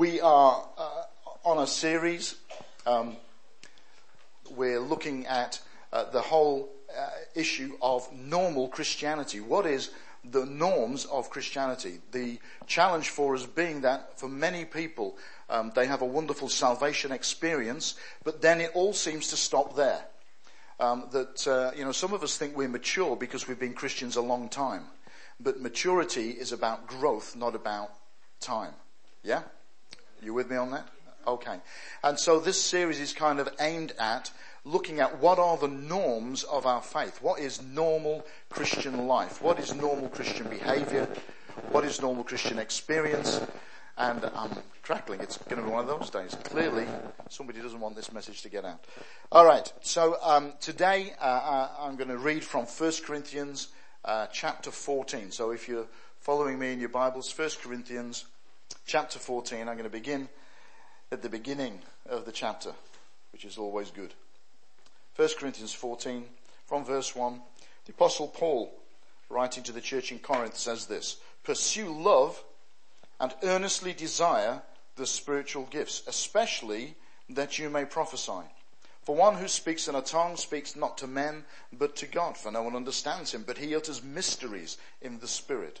We are uh, on a series. Um, we're looking at uh, the whole uh, issue of normal Christianity. What is the norms of Christianity? The challenge for us being that for many people, um, they have a wonderful salvation experience, but then it all seems to stop there. Um, that uh, you know, some of us think we're mature because we've been Christians a long time, but maturity is about growth, not about time. Yeah. You with me on that? Okay. And so this series is kind of aimed at looking at what are the norms of our faith. What is normal Christian life? What is normal Christian behavior? What is normal Christian experience? And I'm crackling. It's going to be one of those days. Clearly, somebody doesn't want this message to get out. All right. So um, today uh, I'm going to read from 1 Corinthians uh, chapter 14. So if you're following me in your Bibles, 1 Corinthians chapter 14. I'm going to begin at the beginning of the chapter, which is always good. 1 Corinthians 14, from verse 1, the apostle Paul, writing to the church in Corinth, says this, pursue love and earnestly desire the spiritual gifts, especially that you may prophesy. For one who speaks in a tongue speaks not to men, but to God, for no one understands him, but he utters mysteries in the spirit.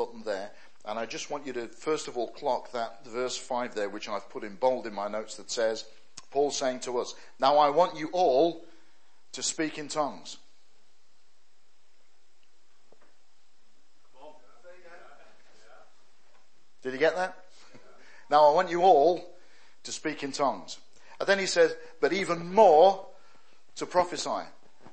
button there. And I just want you to first of all clock that verse 5 there, which I've put in bold in my notes that says, Paul saying to us, now I want you all to speak in tongues. Did you get that? Now I want you all to speak in tongues. And then he says, but even more to prophesy.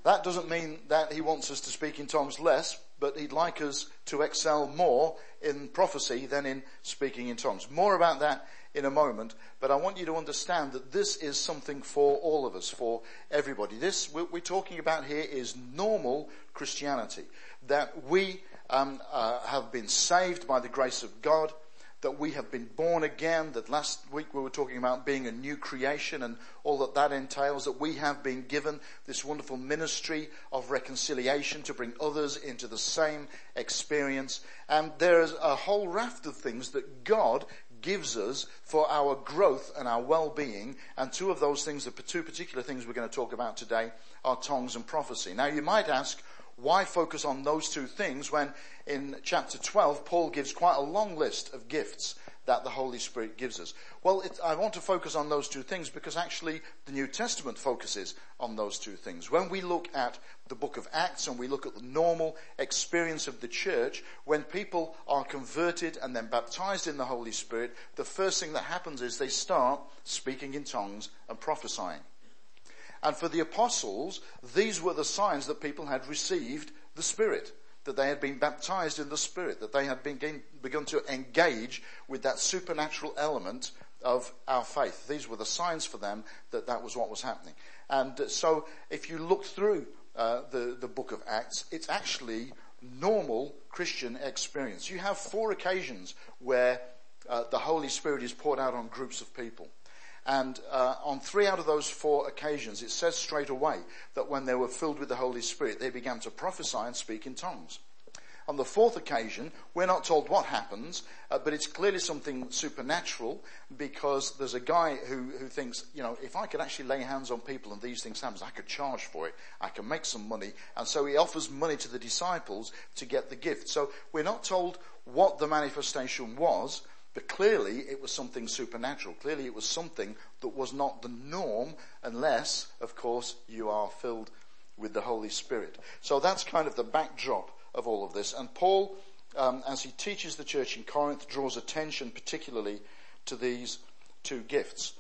That doesn't mean that he wants us to speak in tongues less, but he'd like us to excel more in prophecy than in speaking in tongues. More about that in a moment, but I want you to understand that this is something for all of us, for everybody. This, what we're talking about here is normal Christianity. That we um, uh, have been saved by the grace of God, that we have been born again, that last week we were talking about being a new creation and all that that entails, that we have been given this wonderful ministry of reconciliation to bring others into the same experience. And there's a whole raft of things that God gives us for our growth and our well-being. And two of those things, the two particular things we're going to talk about today are tongues and prophecy. Now you might ask, why focus on those two things when in chapter 12 Paul gives quite a long list of gifts that the Holy Spirit gives us? Well, it, I want to focus on those two things because actually the New Testament focuses on those two things. When we look at the book of Acts and we look at the normal experience of the church, when people are converted and then baptized in the Holy Spirit, the first thing that happens is they start speaking in tongues and prophesying. And for the apostles, these were the signs that people had received the Spirit, that they had been baptized in the Spirit, that they had been, begun to engage with that supernatural element of our faith. These were the signs for them that that was what was happening. And so if you look through uh, the, the book of Acts, it's actually normal Christian experience. You have four occasions where uh, the Holy Spirit is poured out on groups of people. And uh, on three out of those four occasions, it says straight away that when they were filled with the Holy Spirit, they began to prophesy and speak in tongues. On the fourth occasion, we're not told what happens, uh, but it's clearly something supernatural because there's a guy who, who thinks, you know, if I could actually lay hands on people and these things happen, I could charge for it. I can make some money. And so he offers money to the disciples to get the gift. So we're not told what the manifestation was, but clearly it was something supernatural. Clearly it was something that was not the norm unless, of course, you are filled with the Holy Spirit. So that's kind of the backdrop of all of this. And Paul, um, as he teaches the church in Corinth, draws attention particularly to these two gifts.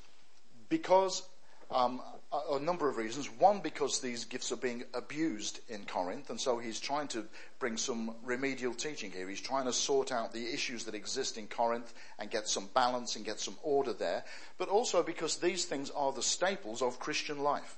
Because um, a, number of reasons. One, because these gifts are being abused in Corinth, and so he's trying to bring some remedial teaching here. He's trying to sort out the issues that exist in Corinth and get some balance and get some order there. But also because these things are the staples of Christian life.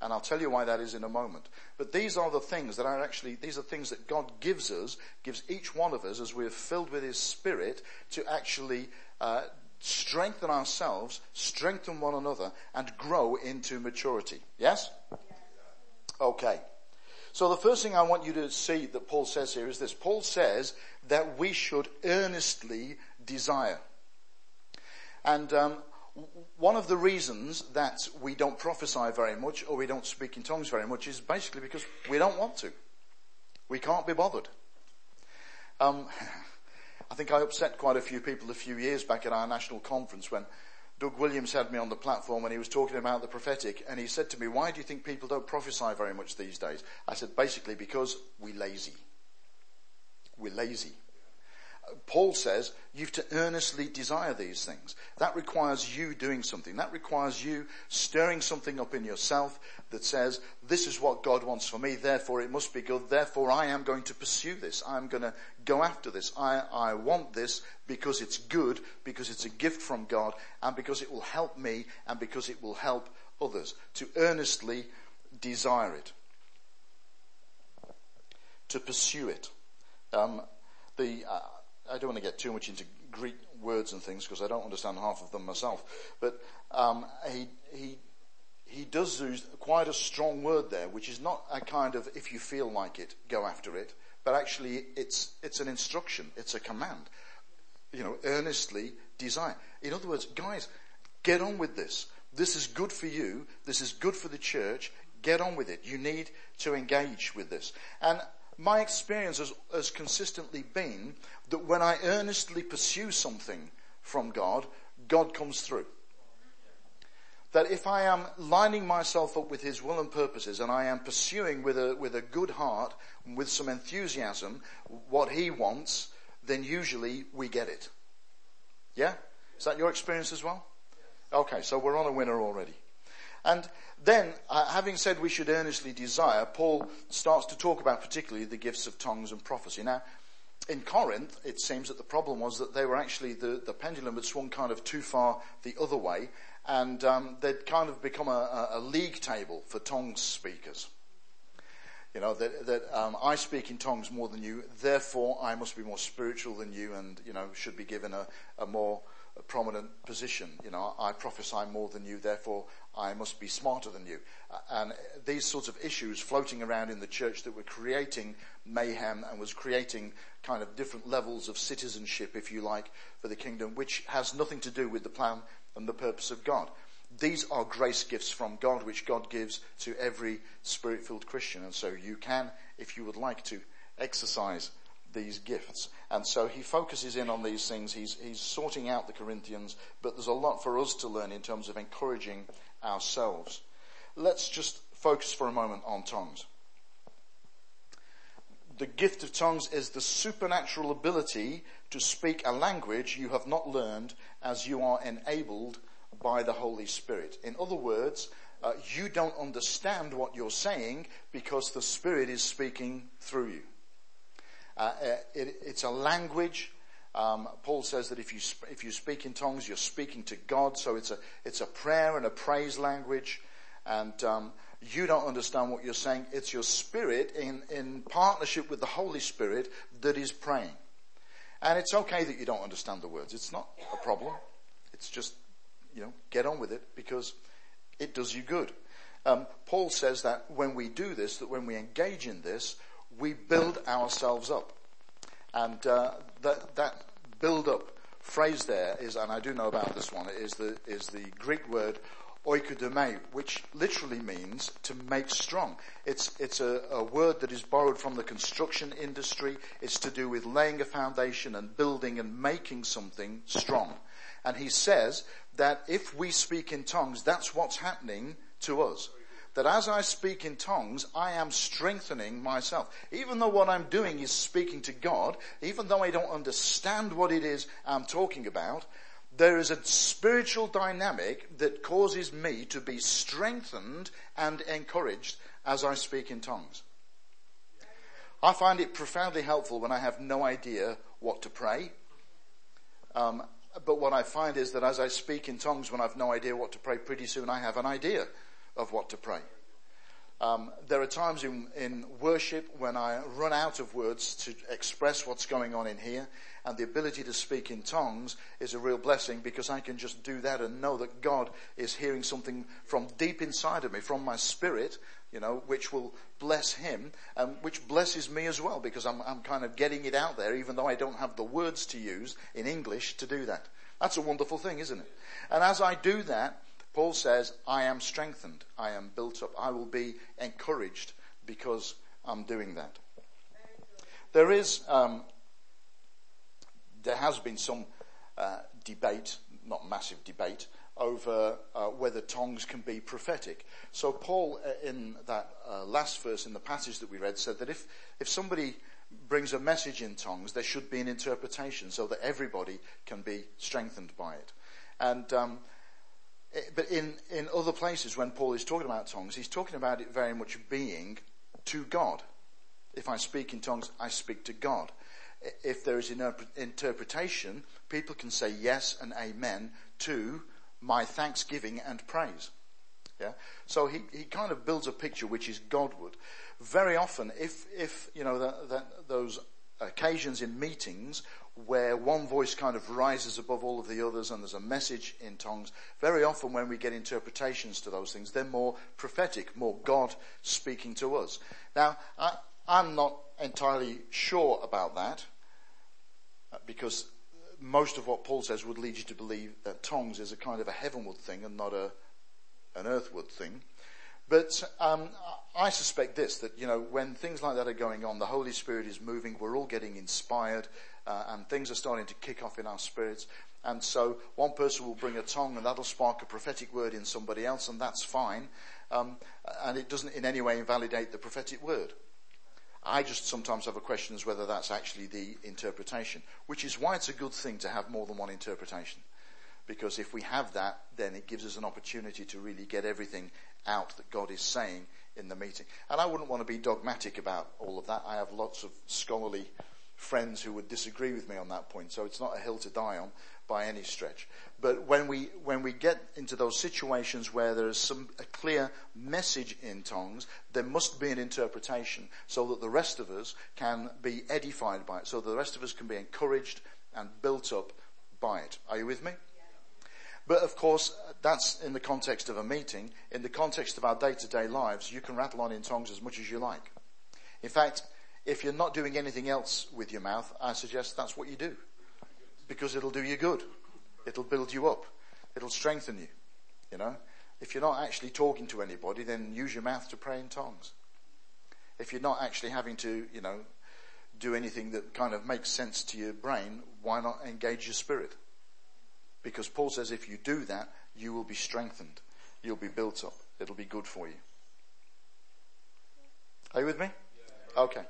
And I'll tell you why that is in a moment. But these are the things that are actually, these are things that God gives us, gives each one of us as we're filled with His Spirit to actually uh, strengthen ourselves, strengthen one another, and grow into maturity. Yes? Okay. So the first thing I want you to see that Paul says here is this. Paul says that we should earnestly desire. And um, one of the reasons that we don't prophesy very much or we don't speak in tongues very much is basically because we don't want to. We can't be bothered. Um, I think I upset quite a few people a few years back at our national conference when Doug Williams had me on the platform and he was talking about the prophetic and he said to me, why do you think people don't prophesy very much these days? I said, basically because we're lazy. We're lazy. Paul says you've to earnestly desire these things. That requires you doing something. That requires you stirring something up in yourself that says, this is what God wants for me, therefore it must be good, therefore I am going to pursue this. I'm going to go after this. I, I want this because it's good, because it's a gift from God, and because it will help me, and because it will help others. To earnestly desire it. To pursue it. Um, the, uh, I don't want to get too much into Greek words and things because I don't understand half of them myself. But um, he he he does use quite a strong word there, which is not a kind of if you feel like it, go after it, but actually it's it's an instruction, it's a command. You know, earnestly desire. In other words, guys, get on with this. This is good for you. This is good for the church. Get on with it. You need to engage with this. And my experience has, has consistently been that when I earnestly pursue something from God, God comes through. That if I am lining myself up with His will and purposes and I am pursuing with a, with a good heart, with some enthusiasm, what He wants, then usually we get it. Yeah? Is that your experience as well? Okay, so we're on a winner already. And then, uh, having said we should earnestly desire, Paul starts to talk about particularly the gifts of tongues and prophecy. Now, in Corinth, it seems that the problem was that they were actually, the, the pendulum had swung kind of too far the other way, and um, they'd kind of become a, a, league table for tongues speakers. You know, that, that um, I speak in tongues more than you, therefore I must be more spiritual than you and, you know, should be given a, a more prominent position. You know, I prophesy more than you, therefore I must be smarter than you. Uh, and these sorts of issues floating around in the church that were creating mayhem and was creating kind of different levels of citizenship, if you like, for the kingdom, which has nothing to do with the plan and the purpose of God. These are grace gifts from God, which God gives to every spirit-filled Christian. And so you can, if you would like to, exercise these gifts. And so he focuses in on these things. He's, he's sorting out the Corinthians, but there's a lot for us to learn in terms of encouraging ourselves. Let's just focus for a moment on tongues. The gift of tongues is the supernatural ability to speak a language you have not learned as you are enabled by the Holy Spirit. In other words, uh, you don't understand what you're saying because the Spirit is speaking through you. Uh, uh, it, it's a language. Um, Paul says that if you sp- if you speak in tongues, you're speaking to God. So it's a it's a prayer and a praise language, and um, you don't understand what you're saying. It's your spirit in in partnership with the Holy Spirit that is praying, and it's okay that you don't understand the words. It's not a problem. It's just you know get on with it because it does you good. Um, Paul says that when we do this, that when we engage in this, we build ourselves up. And uh, that, that build up phrase there is, and I do know about this one, is the, is the Greek word oikodomai, which literally means to make strong. It's, it's a, a, word that is borrowed from the construction industry. It's to do with laying a foundation and building and making something strong. And he says that if we speak in tongues, that's what's happening to us that as I speak in tongues, I am strengthening myself. Even though what I'm doing is speaking to God, even though I don't understand what it is I'm talking about, there is a spiritual dynamic that causes me to be strengthened and encouraged as I speak in tongues. I find it profoundly helpful when I have no idea what to pray. Um, but what I find is that as I speak in tongues when I've no idea what to pray, pretty soon I have an idea of what to pray. Um, there are times in, in worship when I run out of words to express what's going on in here, and the ability to speak in tongues is a real blessing because I can just do that and know that God is hearing something from deep inside of me, from my spirit, you know, which will bless Him, and which blesses me as well because I'm, I'm kind of getting it out there even though I don't have the words to use in English to do that. That's a wonderful thing, isn't it? And as I do that, Paul says, I am strengthened. I am built up. I will be encouraged because I'm doing that. There is um, there has been some uh, debate, not massive debate, over uh, whether tongues can be prophetic. So Paul, uh, in that uh, last verse in the passage that we read, said that if if somebody brings a message in tongues, there should be an interpretation so that everybody can be strengthened by it. And um, Eh, but in in other places, when Paul is talking about tongues, he's talking about it very much being to God. If I speak in tongues, I speak to God if there is an interpretation, people can say yes and amen to my thanksgiving and praise. Yeah. So he, he kind of builds a picture which is Godward. Very often, if, if, you know, that, that, those occasions in meetings where one voice kind of rises above all of the others and there's a message in tongues, very often when we get interpretations to those things, they're more prophetic, more God speaking to us. Now, I, I'm not entirely sure about that because most of what Paul says would lead you to believe that tongues is a kind of a heavenward thing and not a an earthward thing. But um, I suspect this that you know when things like that are going on, the Holy Spirit is moving. We're all getting inspired, uh, and things are starting to kick off in our spirits. And so one person will bring a tongue, and that'll spark a prophetic word in somebody else, and that's fine. Um, and it doesn't in any way invalidate the prophetic word. I just sometimes have a question as whether that's actually the interpretation, which is why it's a good thing to have more than one interpretation. Because if we have that, then it gives us an opportunity to really get everything out that God is saying in the meeting. And I wouldn't want to be dogmatic about all of that. I have lots of scholarly friends who would disagree with me on that point, so it's not a hill to die on by any stretch. But when we, when we get into those situations where there is some, a clear message in tongues, there must be an interpretation so that the rest of us can be edified by it, so that the rest of us can be encouraged and built up by it. Are you with me? But of course, that's in the context of a meeting. In the context of our day-to-day lives, you can rattle on in tongues as much as you like. In fact, if you're not doing anything else with your mouth, I suggest that's what you do. Because it'll do you good. It'll build you up. It'll strengthen you. You know? If you're not actually talking to anybody, then use your mouth to pray in tongues. If you're not actually having to, you know, do anything that kind of makes sense to your brain, why not engage your spirit? Because Paul says if you do that, you will be strengthened. You'll be built up. It'll be good for you. Are you with me? Okay.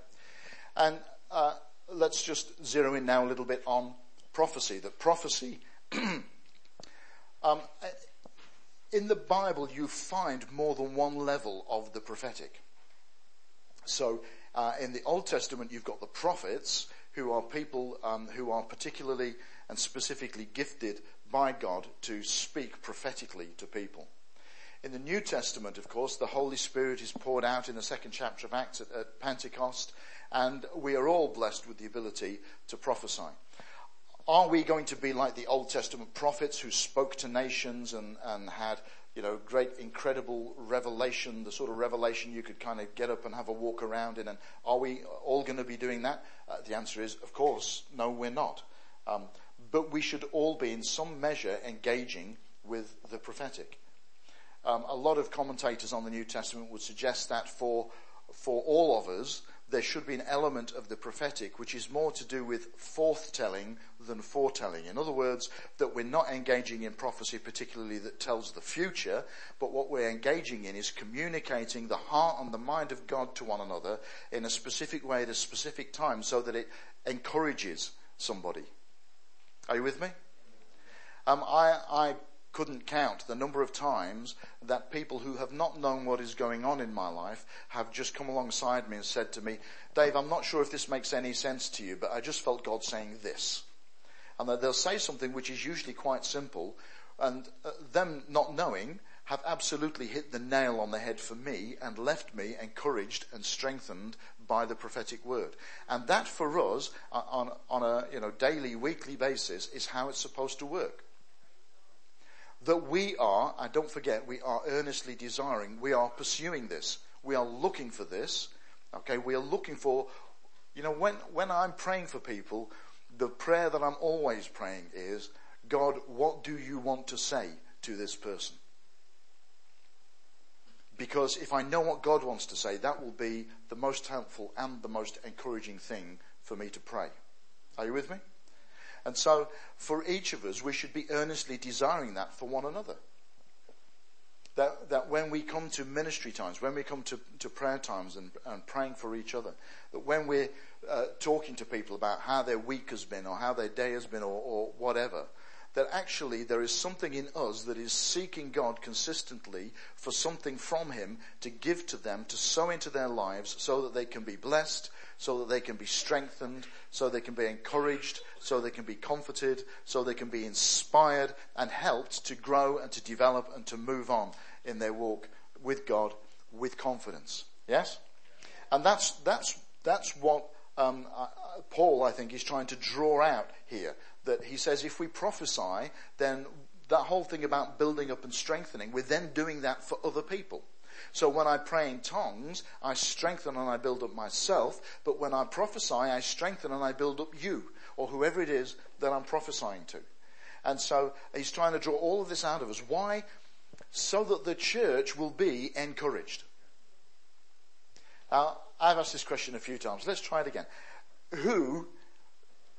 And uh, let's just zero in now a little bit on prophecy. That prophecy um, in the Bible, you find more than one level of the prophetic. So, uh, in the Old Testament, you've got the prophets, who are people um, who are particularly and specifically gifted by God to speak prophetically to people. In the New Testament, of course, the Holy Spirit is poured out in the second chapter of Acts at, at Pentecost, and we are all blessed with the ability to prophesy. Are we going to be like the Old Testament prophets who spoke to nations and, and had, you know, great, incredible revelation, the sort of revelation you could kind of get up and have a walk around in? And are we all going to be doing that? Uh, the answer is, of course, no, we're not. Um, but we should all be in some measure engaging with the prophetic. Um, a lot of commentators on the New Testament would suggest that for, for all of us, there should be an element of the prophetic which is more to do with forthtelling than foretelling. In other words, that we're not engaging in prophecy particularly that tells the future, but what we're engaging in is communicating the heart and the mind of God to one another in a specific way at a specific time so that it encourages somebody. Are you with me? Um, I, I couldn't count the number of times that people who have not known what is going on in my life have just come alongside me and said to me, Dave, I'm not sure if this makes any sense to you, but I just felt God saying this. And they'll say something which is usually quite simple, and uh, them not knowing have absolutely hit the nail on the head for me and left me encouraged and strengthened by the prophetic word. And that for us uh, on, on a you know, daily, weekly basis is how it's supposed to work that we are, and don't forget, we are earnestly desiring, we are pursuing this. We are looking for this. Okay, we are looking for, you know, when, when I'm praying for people, the prayer that I'm always praying is, God, what do you want to say to this person? Because if I know what God wants to say, that will be the most helpful and the most encouraging thing for me to pray. Are you with me? And so for each of us, we should be earnestly desiring that for one another. That, that when we come to ministry times, when we come to, to prayer times and, and praying for each other, that when we're uh, talking to people about how their week has been or how their day has been or, or whatever, that actually there is something in us that is seeking God consistently for something from Him to give to them, to sow into their lives so that they can be blessed, so that they can be strengthened, so they can be encouraged, so they can be comforted, so they can be inspired and helped to grow and to develop and to move on in their walk with God with confidence. Yes? And that's, that's, that's what um, Paul, I think, is trying to draw out here. That he says if we prophesy, then that whole thing about building up and strengthening, we're then doing that for other people. So when I pray in tongues, I strengthen and I build up myself, but when I prophesy, I strengthen and I build up you, or whoever it is that I'm prophesying to. And so he's trying to draw all of this out of us. Why? So that the church will be encouraged. Now, I've asked this question a few times. Let's try it again. Who,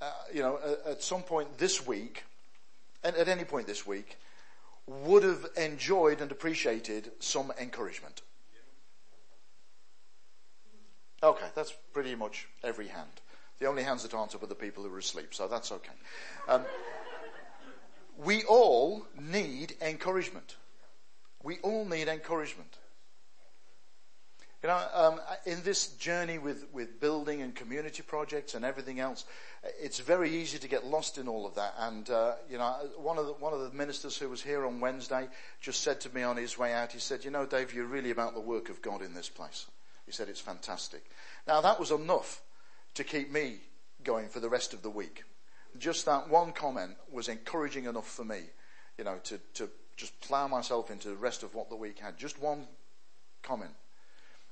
uh, you know, at some point this week, and at any point this week, would have enjoyed and appreciated some encouragement? Okay, that's pretty much every hand. The only hands that aren't up are the people who are asleep, so that's okay. Um, we all need encouragement. We all need encouragement. You know, um, in this journey with, with building and community projects and everything else, it's very easy to get lost in all of that. And, uh, you know, one of, the, one of the ministers who was here on Wednesday just said to me on his way out, he said, you know, Dave, you're really about the work of God in this place. He said, it's fantastic. Now that was enough to keep me going for the rest of the week. Just that one comment was encouraging enough for me, you know, to, to just plow myself into the rest of what the week had. Just one comment.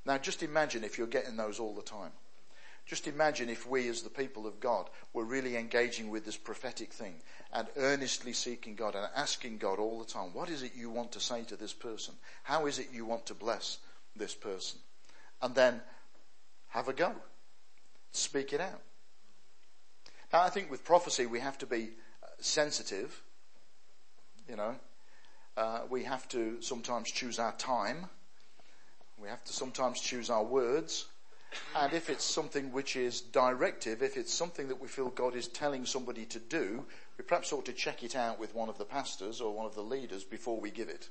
Now just imagine if you're getting those all the time. Just imagine if we as the people of God were really engaging with this prophetic thing and earnestly seeking God and asking God all the time, what is it you want to say to this person? How is it you want to bless this person? And then have a go. Speak it out. Now I think with prophecy we have to be uh, sensitive, you know. Uh, we have to sometimes choose our time. We have to sometimes choose our words. And if it's something which is directive, if it's something that we feel God is telling somebody to do, we perhaps ought to check it out with one of the pastors or one of the leaders before we give it.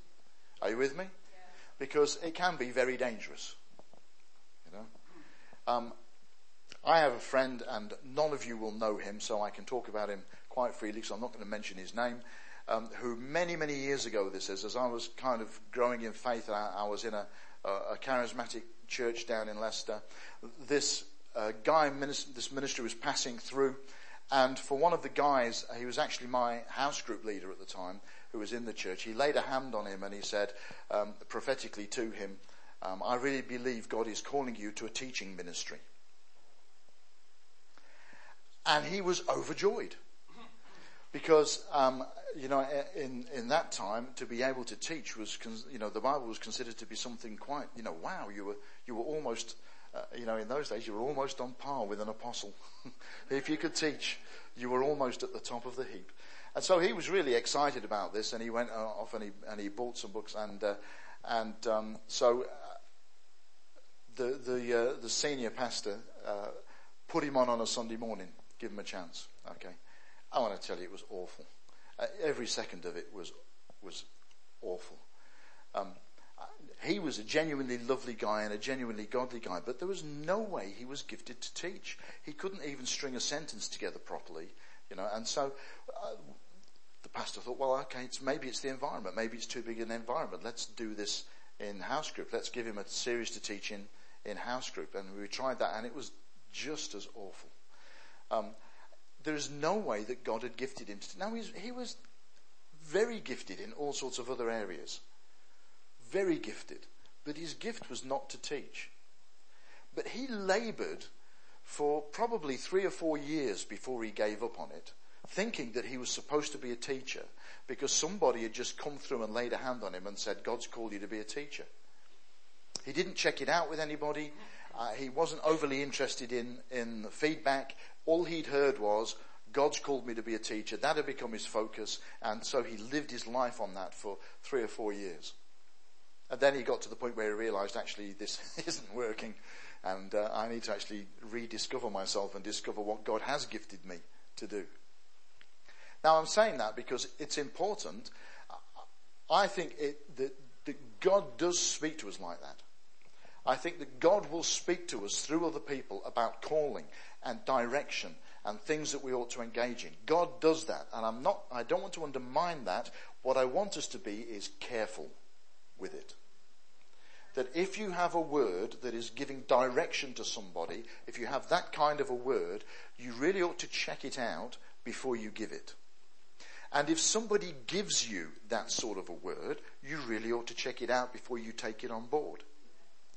Are you with me? Yeah. Because it can be very dangerous. You know? Um, I have a friend and none of you will know him, so I can talk about him quite freely because I'm not going to mention his name. Um, who many, many years ago this is, as I was kind of growing in faith, I, I was in a, a charismatic church down in Leicester. This uh, guy, this ministry was passing through, and for one of the guys, uh, he was actually my house group leader at the time, who was in the church. He laid a hand on him and he said, um, prophetically to him, um, "I really believe God is calling you to a teaching ministry." And he was overjoyed because um, you know, in, in that time, to be able to teach was, you know, the Bible was considered to be something quite, you know, wow, you were, you were almost, uh, you know, in those days, you were almost on par with an apostle. if you could teach, you were almost at the top of the heap. And so he was really excited about this, and he went uh, off and he and he bought some books, and uh, and um, so uh, the the uh, the senior pastor put him on on a Sunday morning, give him a chance. Okay, I want to tell you, it was awful. Uh, every second of it was, was awful. Um, he was a genuinely lovely guy and a genuinely godly guy, but there was no way he was gifted to teach. He couldn't even string a sentence together properly, you know, and so uh, the pastor thought, well, okay, it's, maybe it's the environment, maybe it's too big an environment. Let's do this in house group. Let's give him a series to teach in, in house group. And we tried that and it was just as awful. Um, there is no way that God had gifted him. To, now he was very gifted in all sorts of other areas very gifted, but his gift was not to teach. But he labored for probably three or four years before he gave up on it, thinking that he was supposed to be a teacher because somebody had just come through and laid a hand on him and said, God's called you to be a teacher. He didn't check it out with anybody. Uh, he wasn't overly interested in, in feedback. All he'd heard was, God's called me to be a teacher. That had become his focus. And so he lived his life on that for three or four years. And then he got to the point where he realized actually this isn't working and uh, I need to actually rediscover myself and discover what God has gifted me to do. Now I'm saying that because it's important. I think it, that, that God does speak to us like that. I think that God will speak to us through other people about calling and direction and things that we ought to engage in. God does that and I'm not, I don't want to undermine that. What I want us to be is careful with it that if you have a word that is giving direction to somebody, if you have that kind of a word, you really ought to check it out before you give it. And if somebody gives you that sort of a word, you really ought to check it out before you take it on board.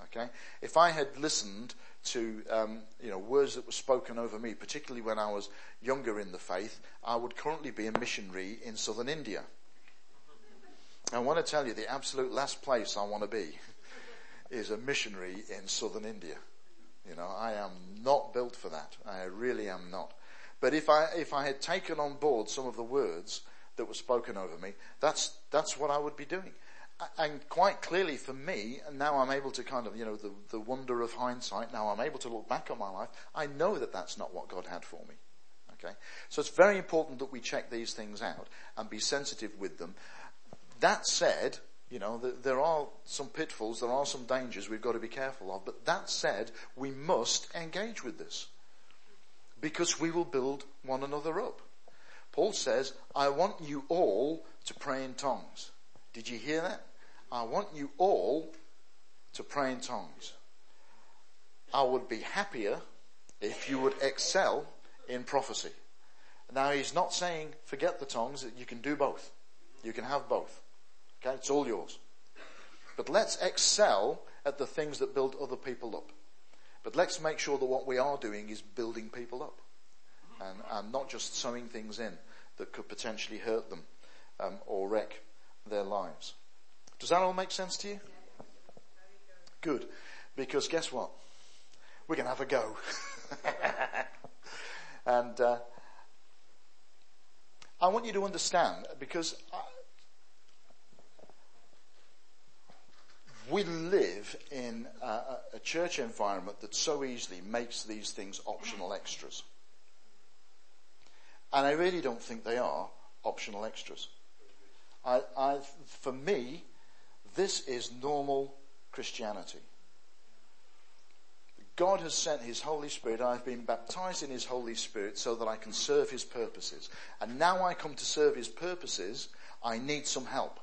Okay? If I had listened to, um, you know, words that were spoken over me, particularly when I was younger in the faith, I would currently be a missionary in southern India. I want to tell you the absolute last place I want to be is a missionary in southern India. You know, I am not built for that. I really am not. But if I, if I had taken on board some of the words that were spoken over me, that's, that's what I would be doing. And quite clearly for me, and now I'm able to kind of, you know, the, the wonder of hindsight, now I'm able to look back on my life, I know that that's not what God had for me. Okay? So it's very important that we check these things out and be sensitive with them. That said, you know, there are some pitfalls, there are some dangers we've got to be careful of. But that said, we must engage with this. Because we will build one another up. Paul says, I want you all to pray in tongues. Did you hear that? I want you all to pray in tongues. I would be happier if you would excel in prophecy. Now he's not saying forget the tongues, that you can do both. You can have both. Okay, it's all yours. But let's excel at the things that build other people up. But let's make sure that what we are doing is building people up and, and not just sowing things in that could potentially hurt them um, or wreck their lives. Does that all make sense to you? Good. Because guess what? We're going to have a go. and uh, I want you to understand because I, we live in a, a, church environment that so easily makes these things optional extras. And I really don't think they are optional extras. I, I, for me, this is normal Christianity. God has sent His Holy Spirit. I've been baptized in His Holy Spirit so that I can serve His purposes. And now I come to serve His purposes, I need some help.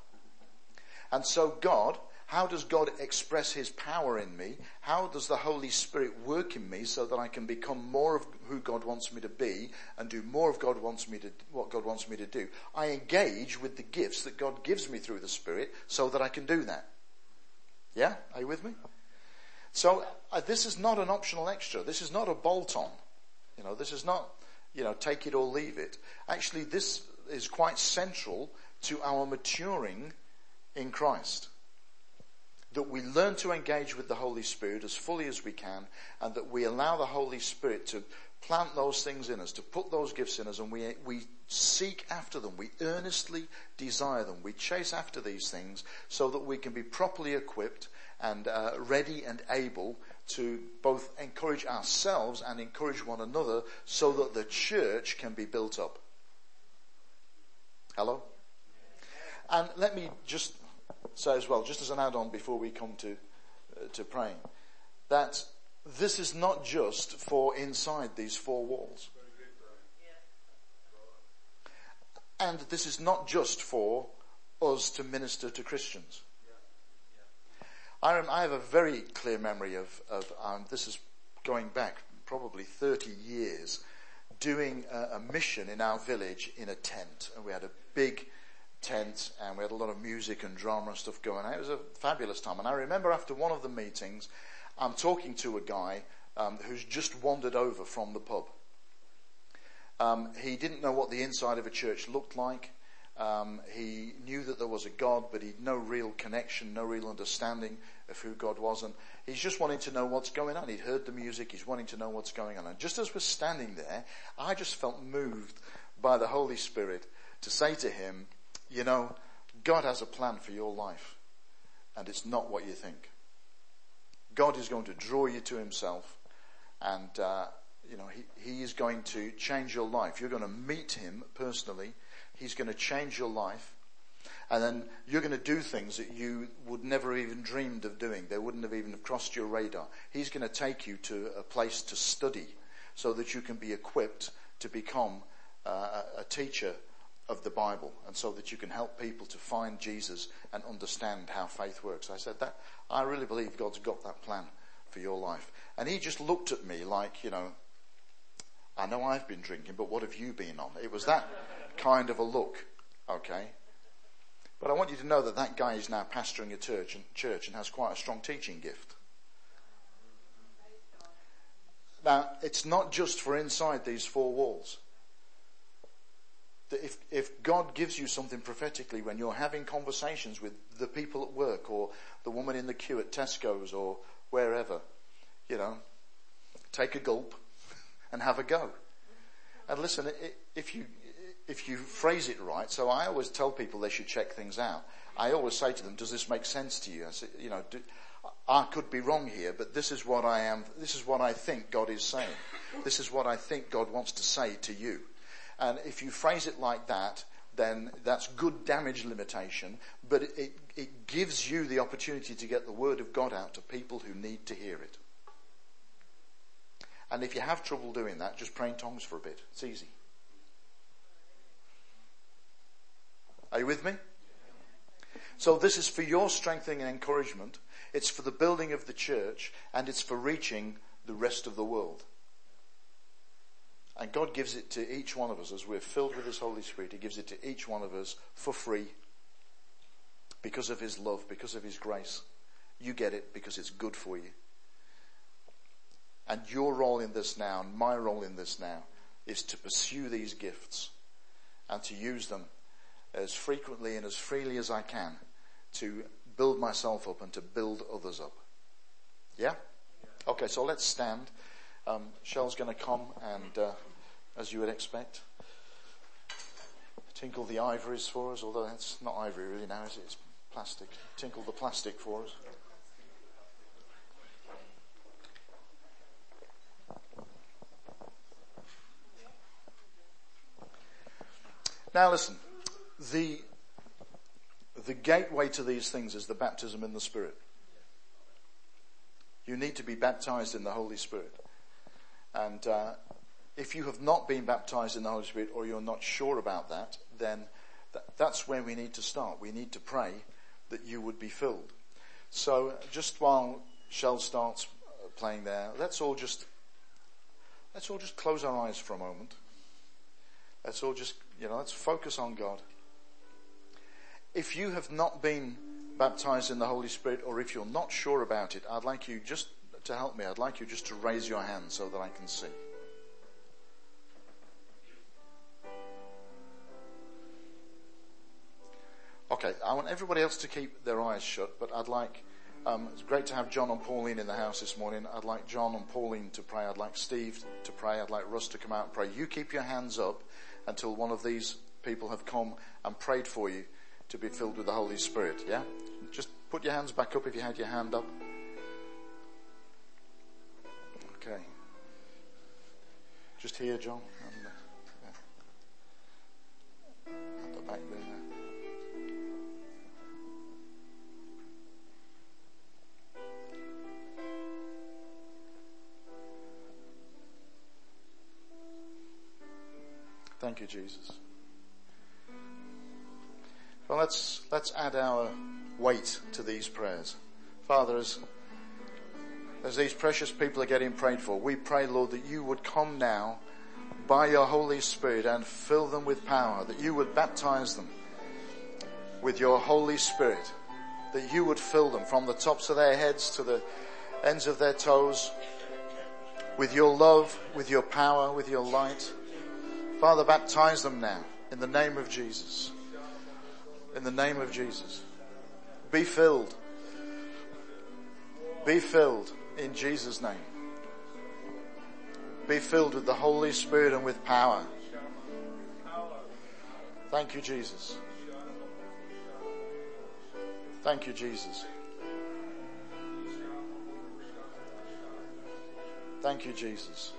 And so God how does God express His power in me? How does the Holy Spirit work in me so that I can become more of who God wants me to be and do more of God wants me to, what God wants me to do? I engage with the gifts that God gives me through the Spirit so that I can do that. Yeah? Are you with me? So uh, this is not an optional extra. This is not a bolt on. You know, this is not, you know, take it or leave it. Actually, this is quite central to our maturing in Christ that we learn to engage with the Holy Spirit as fully as we can and that we allow the Holy Spirit to plant those things in us, to put those gifts in us and we, we seek after them. We earnestly desire them. We chase after these things so that we can be properly equipped and uh, ready and able to both encourage ourselves and encourage one another so that the church can be built up. Hello? And let me just say as well, just as an add-on before we come to, uh, to praying, that this is not just for inside these four walls. And this is not just for us to minister to Christians. I, I have a very clear memory of, of um, this is going back probably 30 years, doing a, a mission in our village in a tent. And we had a big tent and we had a lot of music and drama and stuff going on. It was a fabulous time. And I remember after one of the meetings, I'm talking to a guy um, who's just wandered over from the pub. Um, he didn't know what the inside of a church looked like. Um, he knew that there was a God, but he'd no real connection, no real understanding of who God was. And he's just wanting to know what's going on. He'd heard the music. He's wanting to know what's going on. And just as we're standing there, I just felt moved by the Holy Spirit to say to him, you know, God has a plan for your life and it's not what you think. God is going to draw you to himself and, uh, you know, he, he is going to change your life. You're going to meet him personally. He's going to change your life. And then you're going to do things that you would never even dreamed of doing. They wouldn't have even crossed your radar. He's going to take you to a place to study so that you can be equipped to become uh, a teacher of the Bible and so that you can help people to find Jesus and understand how faith works. I said that, I really believe God's got that plan for your life. And he just looked at me like, you know, I know I've been drinking, but what have you been on? It was that kind of a look, okay? But I want you to know that that guy is now pastoring a church and, church and has quite a strong teaching gift. Now, it's not just for inside these four walls that if, if God gives you something prophetically when you're having conversations with the people at work or the woman in the queue at Tesco's or wherever, you know, take a gulp and have a go. And listen, if you, if you phrase it right, so I always tell people they should check things out. I always say to them, does this make sense to you? I say, you know, do, I could be wrong here, but this is what I am, this is what I think God is saying. This is what I think God wants to say to you. And if you phrase it like that, then that's good damage limitation, but it, it, gives you the opportunity to get the word of God out to people who need to hear it. And if you have trouble doing that, just pray in tongues for a bit. It's easy. Are you with me? So this is for your strengthening and encouragement. It's for the building of the church and it's for reaching the rest of the world. And God gives it to each one of us as we're filled with His Holy Spirit. He gives it to each one of us for free because of His love, because of His grace. You get it because it's good for you. And your role in this now, and my role in this now, is to pursue these gifts and to use them as frequently and as freely as I can to build myself up and to build others up. Yeah? Okay, so let's stand. Um, Shell's going to come and, uh, as you would expect, tinkle the ivories for us, although that's not ivory really now, is it? It's plastic. Tinkle the plastic for us. Now listen, the, the gateway to these things is the baptism in the Spirit. You need to be baptized in the Holy Spirit. And uh, if you have not been baptized in the Holy Spirit or you're not sure about that, then th- that's where we need to start. We need to pray that you would be filled. So just while Shell starts uh, playing there, let's all just let's all just close our eyes for a moment. Let's all just you know let's focus on God. If you have not been baptized in the Holy Spirit, or if you're not sure about it, I'd like you just to help me, I'd like you just to raise your hand so that I can see. Okay, I want everybody else to keep their eyes shut, but I'd like, um, it's great to have John and Pauline in the house this morning. I'd like John and Pauline to pray. I'd like Steve to pray. I'd like Russ to come out and pray. You keep your hands up until one of these people have come and prayed for you to be filled with the Holy Spirit. Yeah? Just put your hands back up if you had your hand up. Okay. Just here, John. And, uh, yeah. back there. Thank you, Jesus. Well, let's, let's add our weight to these prayers. Father, as, as these precious people are getting prayed for, we pray, Lord, that you would come now by your Holy Spirit and fill them with power, that you would baptize them with your Holy Spirit, that you would fill them from the tops of their heads to the ends of their toes with your love, with your power, with your light. Father, baptize them now in the name of Jesus. In the name of Jesus. Be filled. Be filled in Jesus' name. Be filled with the Holy Spirit and with power. Thank you, Jesus. Thank you, Jesus. Thank you, Jesus.